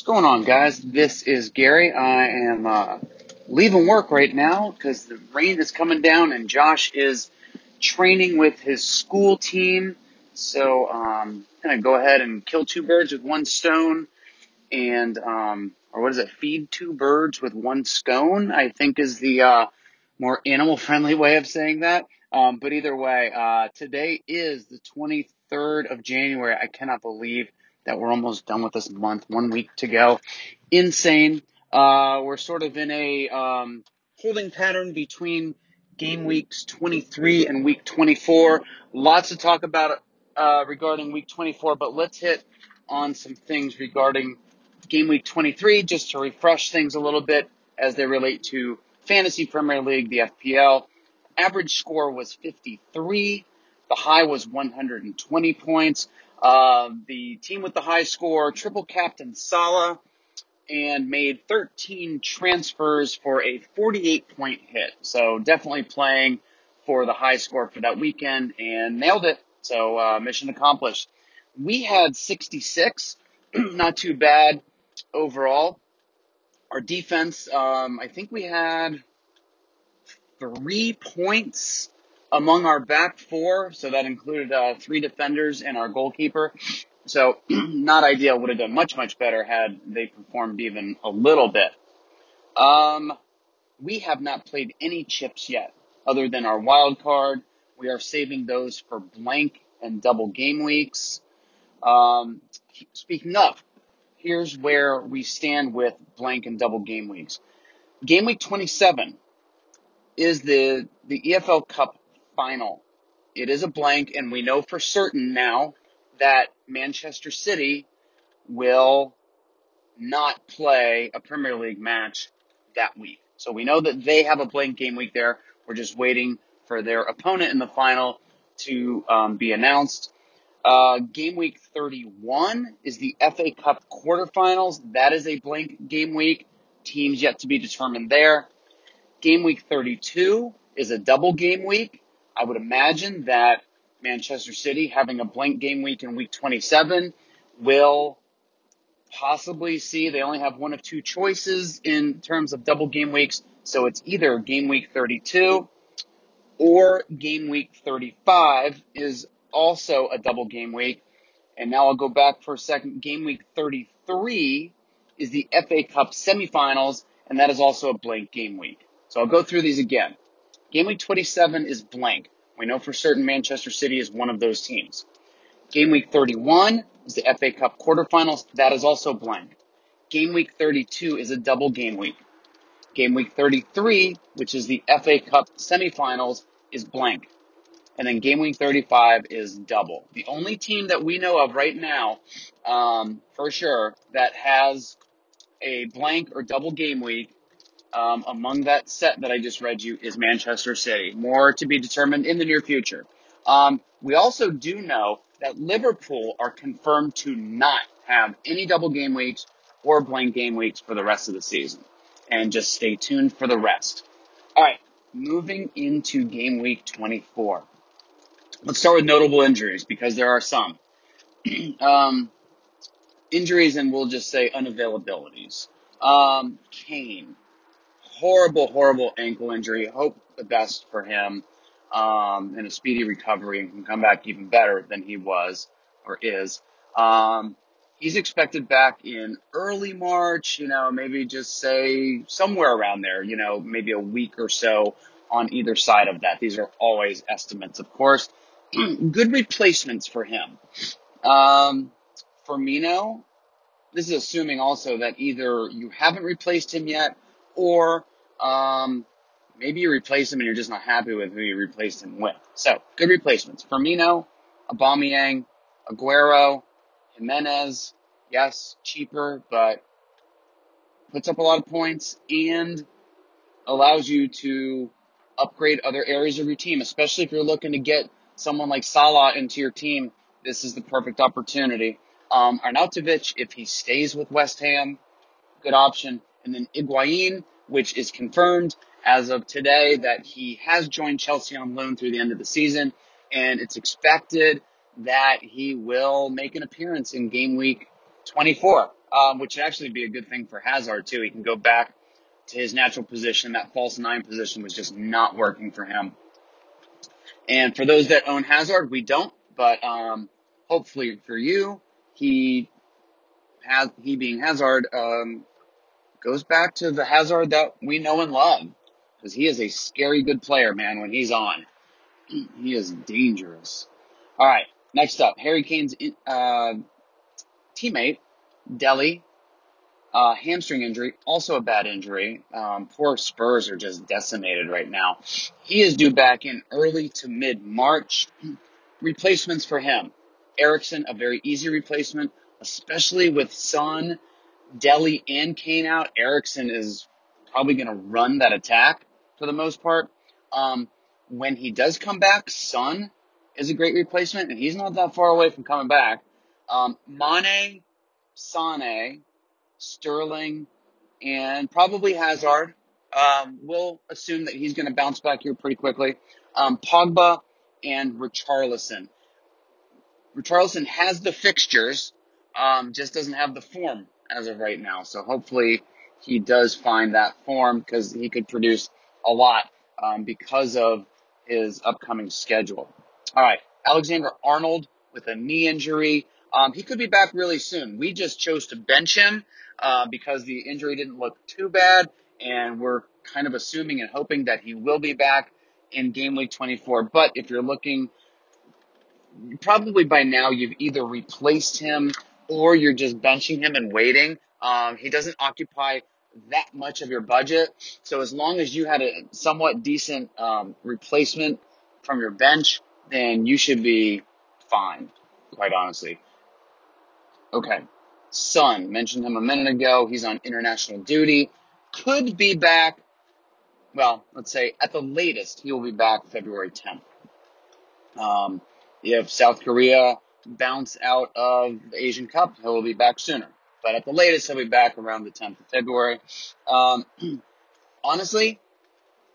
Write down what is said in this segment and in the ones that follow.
What's going on, guys? This is Gary. I am uh, leaving work right now because the rain is coming down, and Josh is training with his school team. So um, I'm gonna go ahead and kill two birds with one stone, and um, or what is it? Feed two birds with one scone. I think is the uh, more animal friendly way of saying that. Um, but either way, uh, today is the 23rd of January. I cannot believe that we're almost done with this month. One week to go. Insane. Uh, we're sort of in a um, holding pattern between game weeks 23 and week 24. Lots to talk about uh, regarding week 24, but let's hit on some things regarding game week 23 just to refresh things a little bit as they relate to fantasy Premier League, the FPL. Average score was 53. The high was 120 points. Uh, the team with the high score, triple captain Salah, and made 13 transfers for a 48 point hit. So definitely playing for the high score for that weekend and nailed it. So uh, mission accomplished. We had 66, not too bad overall. Our defense, um, I think we had three points among our back four, so that included uh, three defenders and our goalkeeper. So not ideal. Would have done much much better had they performed even a little bit. Um, we have not played any chips yet, other than our wild card. We are saving those for blank and double game weeks. Um, speaking of, here's where we stand with blank and double game weeks. Game week 27 is the the EFL Cup final. It is a blank, and we know for certain now that Manchester City will not play a Premier League match that week. So we know that they have a blank game week there. We're just waiting for their opponent in the final to um, be announced. Uh, game week 31 is the FA Cup quarterfinals. That is a blank game week. Teams yet to be determined there. Game week 32 is a double game week. I would imagine that Manchester City having a blank game week in week 27 will possibly see they only have one of two choices in terms of double game weeks. So it's either game week 32 or game week 35 is also a double game week. And now I'll go back for a second. Game week 33 is the FA Cup semifinals, and that is also a blank game week. So I'll go through these again. Game week 27 is blank. We know for certain Manchester City is one of those teams. Game week 31 is the FA Cup quarterfinals. That is also blank. Game week 32 is a double game week. Game week 33, which is the FA Cup semifinals, is blank. And then game week 35 is double. The only team that we know of right now, um, for sure, that has a blank or double game week um, among that set that I just read you is Manchester City. More to be determined in the near future. Um, we also do know that Liverpool are confirmed to not have any double game weeks or blank game weeks for the rest of the season. And just stay tuned for the rest. All right, moving into game week 24. Let's start with notable injuries because there are some. um, injuries and we'll just say unavailabilities. Um, Kane, horrible, horrible ankle injury. Hope the best for him um, and a speedy recovery and can come back even better than he was or is. Um, he's expected back in early March, you know, maybe just say somewhere around there, you know, maybe a week or so on either side of that. These are always estimates, of course. Good replacements for him. Um, Firmino, this is assuming also that either you haven't replaced him yet or um, maybe you replace him and you're just not happy with who you replaced him with. So, good replacements. Firmino, Aubameyang, Aguero, Jimenez, yes, cheaper, but puts up a lot of points and allows you to upgrade other areas of your team, especially if you're looking to get someone like Salah into your team. This is the perfect opportunity. Um, Arnautovic, if he stays with West Ham, good option. And then Higuain, which is confirmed as of today that he has joined Chelsea on loan through the end of the season. And it's expected that he will make an appearance in game week 24. um, which would actually be a good thing for Hazard too. He can go back to his natural position. That false nine position was just not working for him. And for those that own Hazard, we don't, but um, hopefully for you, he has he being Hazard um, goes back to the Hazard that we know and love because he is a scary good player, man. When he's on, he is dangerous. All right, next up, Harry Kane's uh, teammate Dele, uh, hamstring injury, also a bad injury. Um, poor Spurs are just decimated right now. He is due back in early to mid March. Replacements for him: Eriksen, a very easy replacement, especially with Son Dele and Kane out, Eriksen is probably going to run that attack for the most part. Um, when he does come back, Son is a great replacement, and he's not that far away from coming back. Um, Mane, Sane, Sterling, and probably Hazard. Um, we'll assume that he's going to bounce back here pretty quickly. Um, Pogba and Richarlison. Richarlison has the fixtures, um, just doesn't have the form as of right now. So hopefully he does find that form because he could produce a lot um, because of his upcoming schedule. All right, Alexander Arnold with a knee injury. Um, he could be back really soon. We just chose to bench him uh, because the injury didn't look too bad, and we're kind of assuming and hoping that he will be back in game week 24. But if you're looking probably by now you've either replaced him or you're just benching him and waiting. Um, he doesn't occupy that much of your budget. So as long as you had a somewhat decent um, replacement from your bench, then you should be fine, quite honestly. Okay. Son, mentioned him a minute ago. He's on international duty. Could be back, well, let's say at the latest, he will be back February 10th. Um, if South Korea bounce out of the Asian Cup, he'll be back sooner. But at the latest, he'll be back around the 10th of February. Um, honestly,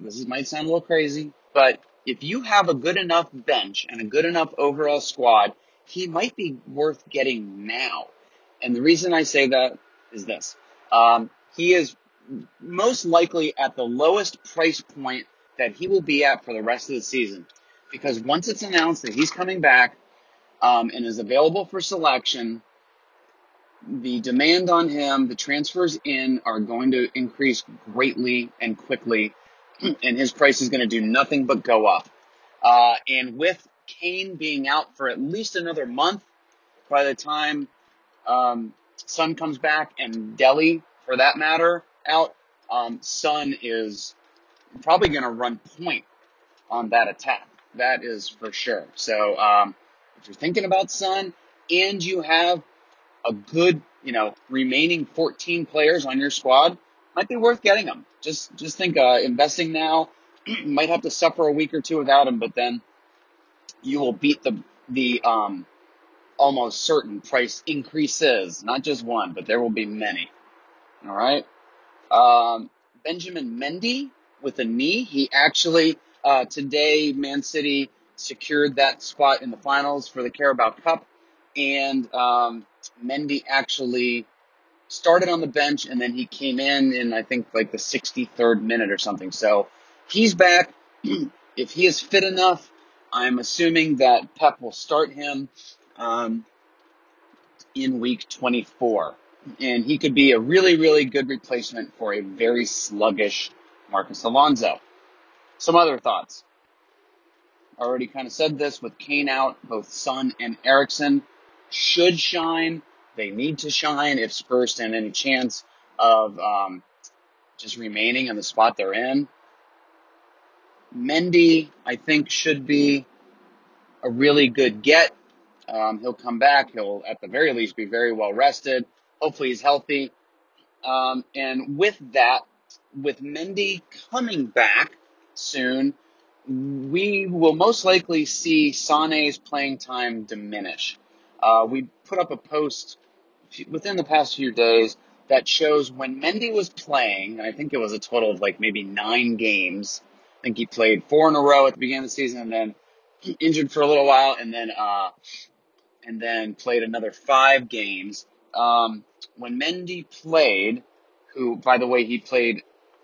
this might sound a little crazy, but if you have a good enough bench and a good enough overall squad, he might be worth getting now. And the reason I say that is this. Um, he is most likely at the lowest price point that he will be at for the rest of the season because once it's announced that he's coming back um, and is available for selection, the demand on him, the transfers in are going to increase greatly and quickly, and his price is going to do nothing but go up. Uh, and with Kane being out for at least another month, by the time um, Son comes back and Dele, for that matter, out, um, Son is probably going to run point on that attack. That is for sure. So um, if you're thinking about Son and you have a good, you know, remaining 14 players on your squad, might be worth getting them. Just just think uh, investing now might have to suffer a week or two without him, but then you will beat the the um, almost certain price increases. Not just one, but there will be many. All right. Um, Benjamin Mendy with a knee. He actually uh, today, Man City secured that spot in the finals for the Carabao Cup, and um, Mendy actually started on the bench, and then he came in in I think like the 63rd minute or something. So he's back. if he is fit enough, I'm assuming that Pep will start him um, in week 24, and he could be a really, really good replacement for a very sluggish Marcus Alonso. Some other thoughts. I already kind of said this with Kane out, both Son and Eriksen should shine. They need to shine if Spurs stand any chance of um, just remaining in the spot they're in. Mendy, I think, should be a really good get. Um, he'll come back. He'll, at the very least, be very well rested. Hopefully, he's healthy. Um, and with that, with Mendy coming back soon, we will most likely see Sane's playing time diminish. Uh, we put up a post within the past few days that shows when Mendy was playing, and I think it was a total of like maybe nine games. I think he played four in a row at the beginning of the season, and then injured for a little while, and then uh, and then played another five games. Um, when Mendy played, who, by the way, he played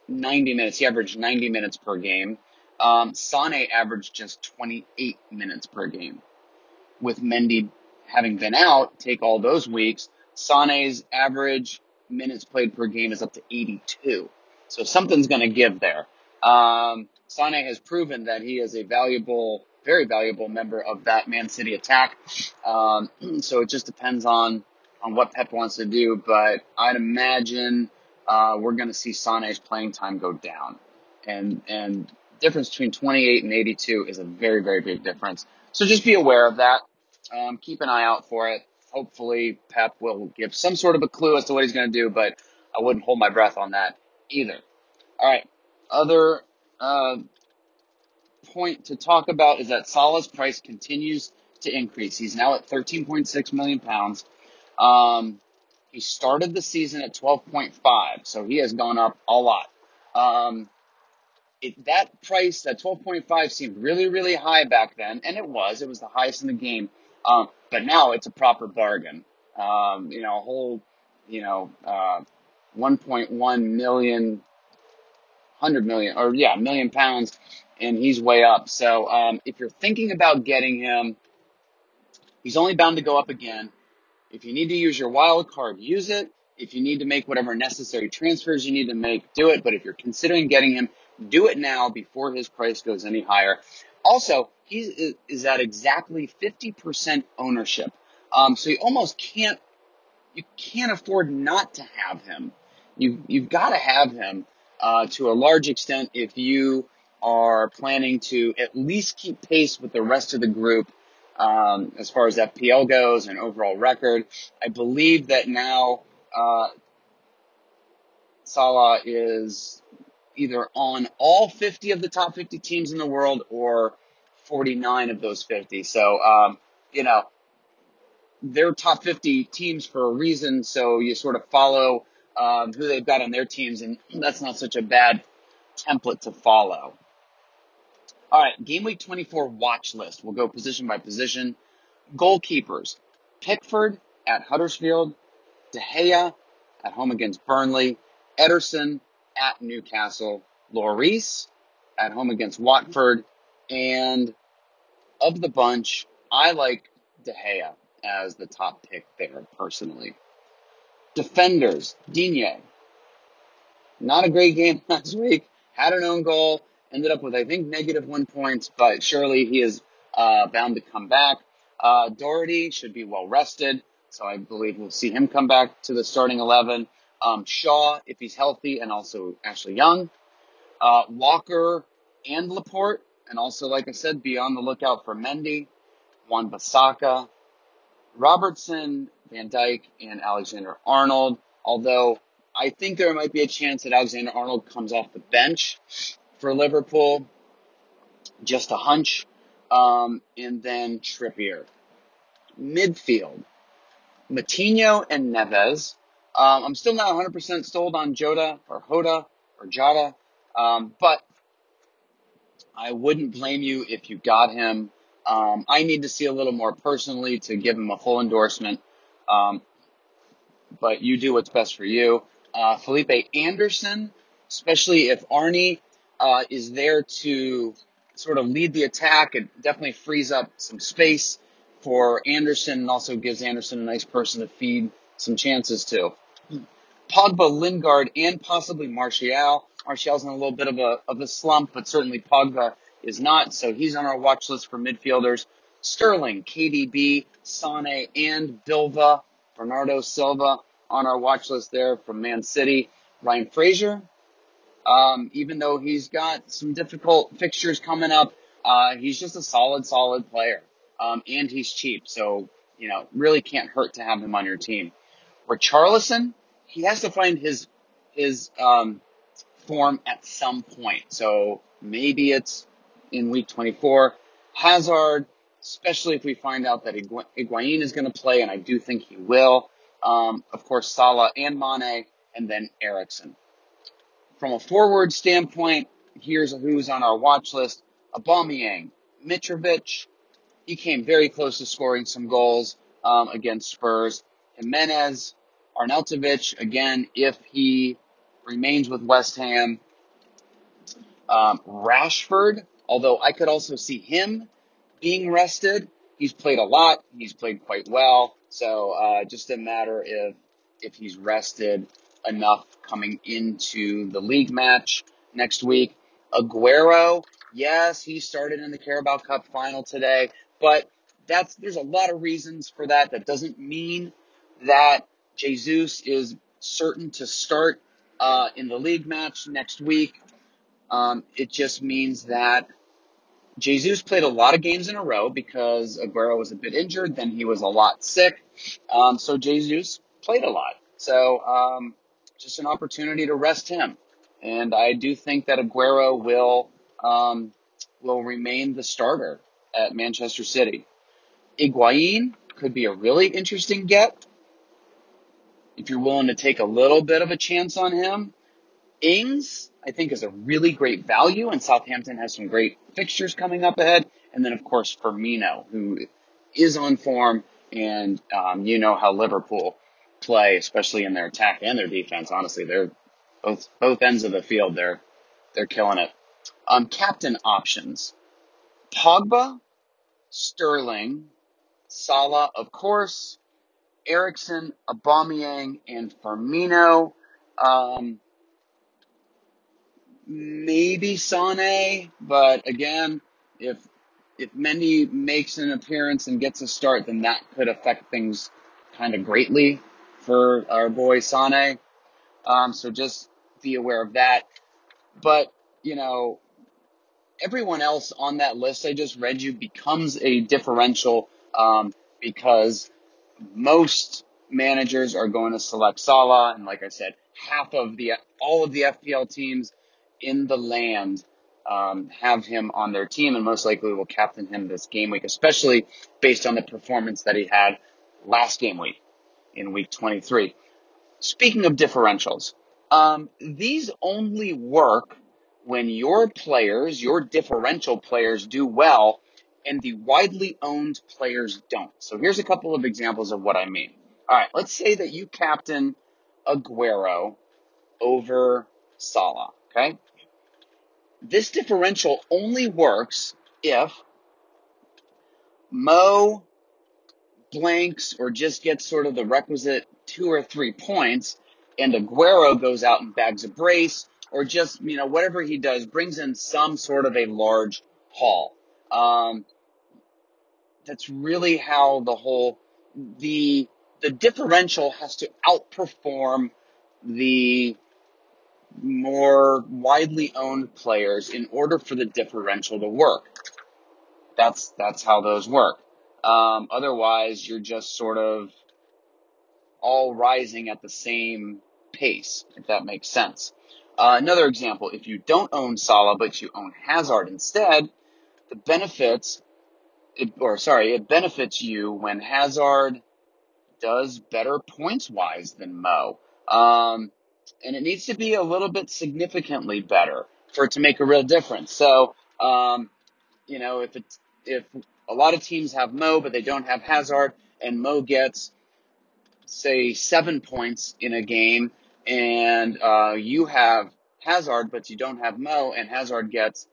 90 minutes, he averaged 90 minutes per game. Um, Sane averaged just 28 minutes per game. With Mendy having been out, take all those weeks, Sane's average minutes played per game is up to 82. So something's going to give there. Um, Sane has proven that he is a valuable, very valuable member of that Man City attack. Um, so it just depends on on what Pep wants to do, but I'd imagine uh, we're going to see Sane's playing time go down, and and difference between 28 and 82 is a very very big difference. So just be aware of that. Um, keep an eye out for it. Hopefully, Pep will give some sort of a clue as to what he's going to do, but I wouldn't hold my breath on that either. All right, other uh, point to talk about is that Salah's price continues to increase. He's now at 13.6 million pounds. Um, he started the season at 12.5, so he has gone up a lot. Um, it, that price, that 12.5, seemed really, really high back then, and it was. It was the highest in the game. Um, but now it's a proper bargain. Um, you know, a whole, you know, uh, 1.1 million, 100 million, or yeah, million pounds, and he's way up. So um, if you're thinking about getting him, he's only bound to go up again. If you need to use your wild card, use it. If you need to make whatever necessary transfers you need to make, do it. But if you're considering getting him, do it now before his price goes any higher. Also, he is at exactly 50% ownership. Um, so you almost can't, you can't afford not to have him. You, you've got to have him, uh, to a large extent if you are planning to at least keep pace with the rest of the group um, as far as FPL goes and overall record. I believe that now uh, Salah is either on all 50 of the top 50 teams in the world or 49 of those 50. So, um, you know, they're top 50 teams for a reason. So you sort of follow um, who they've got on their teams, and that's not such a bad template to follow. All right, game week 24 watch list. We'll go position by position. Goalkeepers Pickford at Huddersfield, De Gea at home against Burnley, Ederson at Newcastle, Lloris at home against Watford, and of the bunch, I like De Gea as the top pick there personally. Defenders, Digne. Not a great game last week. Had an own goal. Ended up with, I think, negative one points, but surely he is uh, bound to come back. Uh, Doherty should be well rested, so I believe we'll see him come back to the starting 11. Um, Shaw, if he's healthy, and also Ashley Young. Uh, Walker and Laporte, and also, like I said, be on the lookout for Mendy, Wan-Bissaka, Robertson, Van Dijk, and Alexander Arnold. Although I think there might be a chance that Alexander Arnold comes off the bench for Liverpool. Just a hunch. Um, and then Trippier. Midfield. Moutinho and Neves. Um, I'm still not 100% sold on Jota or Hoda or Jota. Um, but I wouldn't blame you if you got him. Um, I need to see a little more personally to give him a full endorsement. Um, but you do what's best for you. Uh, Felipe Anderson, especially if Arnie uh, is there to sort of lead the attack, it definitely frees up some space for Anderson and also gives Anderson a nice person to feed some chances too. Pogba, Lingard, and possibly Martial. Martial's in a little bit of a of a slump, but certainly Pogba is not, so he's on our watch list for midfielders. Sterling, KDB, Sane, and Bilva, Bernardo Silva on our watch list there from Man City. Ryan Fraser, um, even though he's got some difficult fixtures coming up, uh, he's just a solid, solid player. Um, and he's cheap, so, you know, really can't hurt to have him on your team. Richarlison, he has to find his, his, um, form at some point. So maybe it's in week 24. Hazard, especially if we find out that Igu- Higuain is going to play, and I do think he will. Um, of course, Salah and Mane, and then Eriksen. From a forward standpoint, here's who's on our watch list. Aubameyang, Mitrovic. He came very close to scoring some goals um, against Spurs. Jimenez, Arnautovic, again, if he remains with West Ham. Um, Rashford, although I could also see him being rested. He's played a lot. He's played quite well. So uh, just a matter if if he's rested enough coming into the league match next week. Aguero, yes, he started in the Carabao Cup final today, but that's there's a lot of reasons for that. That doesn't mean that Jesus is certain to start uh, in the league match next week. Um, it just means that Jesus played a lot of games in a row because Aguero was a bit injured, then he was a lot sick. Um, so Jesus played a lot. So um, just an opportunity to rest him. And I do think that Aguero will um, will remain the starter at Manchester City. Higuain could be a really interesting get if you're willing to take a little bit of a chance on him. Ings, I think, is a really great value, and Southampton has some great fixtures coming up ahead. And then, of course, Firmino, who is on form, and um, you know how Liverpool play, especially in their attack and their defense. Honestly, they're both both ends of the field. They're they're killing it. Um, captain options: Pogba, Sterling, Salah, of course, Eriksen, Aubameyang, and Firmino. Um, maybe Sane, but again, if if Mendy makes an appearance and gets a start, then that could affect things kind of greatly for our boy Sane. Um, so just be aware of that. But you know, everyone else on that list I just read you becomes a differential um, because most managers are going to select Salah, and like I said, half of the all of the FPL teams in the land um, have him on their team, and most likely will captain him this game week, especially based on the performance that he had last game week in week 23. Speaking of differentials, um, these only work when your players, your differential players, do well and the widely owned players don't. So here's a couple of examples of what I mean. All right, let's say that you captain Aguero over Salah, okay? This differential only works if Mo blanks or just gets sort of the requisite two or three points and Aguero goes out and bags a brace or just, you know, whatever he does brings in some sort of a large haul. Um, that's really how the whole, the, the differential has to outperform the more widely owned players in order for the differential to work. That's, that's how those work. Um, otherwise, you're just sort of all rising at the same pace, if that makes sense. Uh, another example, if you don't own Salah but you own Hazard instead, the benefits, it, or sorry, it benefits you when Hazard does better points wise than Mo. Um, and it needs to be a little bit significantly better for it to make a real difference. So, um, you know, if it's, if a lot of teams have Mo but they don't have Hazard and Mo gets say seven points in a game and uh, you have Hazard, but you don't have Mo, and Hazard gets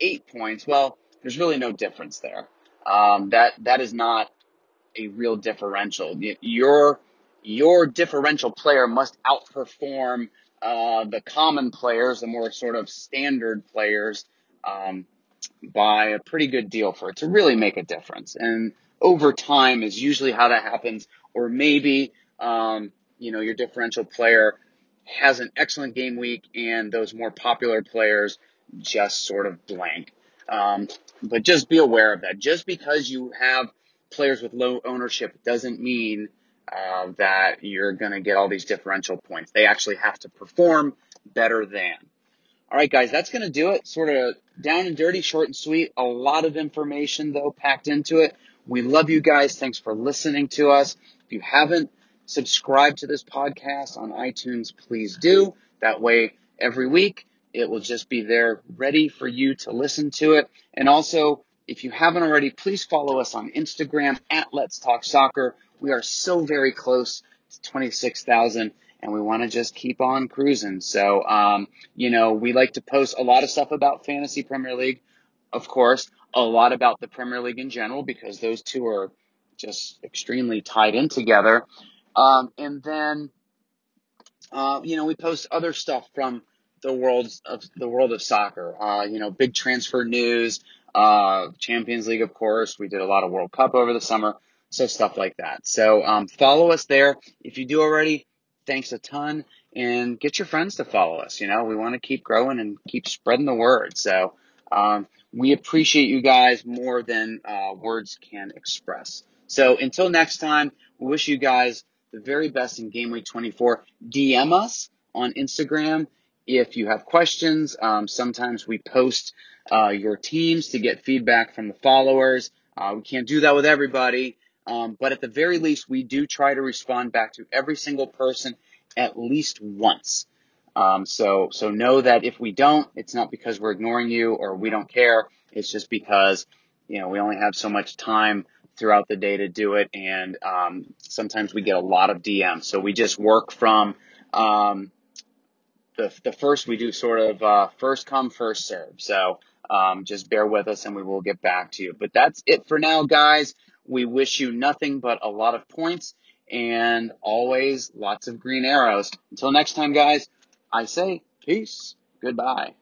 eight points, well, there's really no difference there. Um, that that is not a real differential. Your your differential player must outperform uh, the common players, the more sort of standard players, um, by a pretty good deal for it to really make a difference. And over time is usually how that happens. Or maybe, um, you know, your differential player has an excellent game week and those more popular players just sort of blank. Um, but just be aware of that. Just because you have players with low ownership doesn't mean uh, that you're going to get all these differential points. They actually have to perform better than. All right, guys, that's going to do it. Sort of down and dirty, short and sweet. A lot of information, though, packed into it. We love you guys. Thanks for listening to us. If you haven't subscribed to this podcast on iTunes, please do. That way, every week, it will just be there ready for you to listen to it. And also, if you haven't already, please follow us on Instagram at Let's Talk Soccer. We are so very close to 26,000 and we want to just keep on cruising. So, um, you know, we like to post a lot of stuff about Fantasy Premier League, of course, a lot about the Premier League in general because those two are just extremely tied in together. Um, and then, uh, you know, we post other stuff from the world of the world of soccer. Uh, you know, big transfer news, uh, Champions League, of course. We did a lot of World Cup over the summer, so stuff like that. So um, follow us there if you do already. Thanks a ton, and get your friends to follow us. You know, we want to keep growing and keep spreading the word. So um, we appreciate you guys more than uh, words can express. So until next time, we wish you guys the very best in Game Week 24. DM us on Instagram if you have questions. Um, sometimes we post uh, your teams to get feedback from the followers. Uh, we can't do that with everybody, um, but at the very least, we do try to respond back to every single person at least once. Um, so, so know that if we don't, it's not because we're ignoring you or we don't care. It's just because, you know, we only have so much time throughout the day to do it. And, um, sometimes we get a lot of DMs. So we just work from, um, the, the first we do sort of, uh, first come, first serve. So, um, just bear with us and we will get back to you. But that's it for now, guys. We wish you nothing but a lot of points and always lots of green arrows. Until next time, guys, I say peace. Goodbye.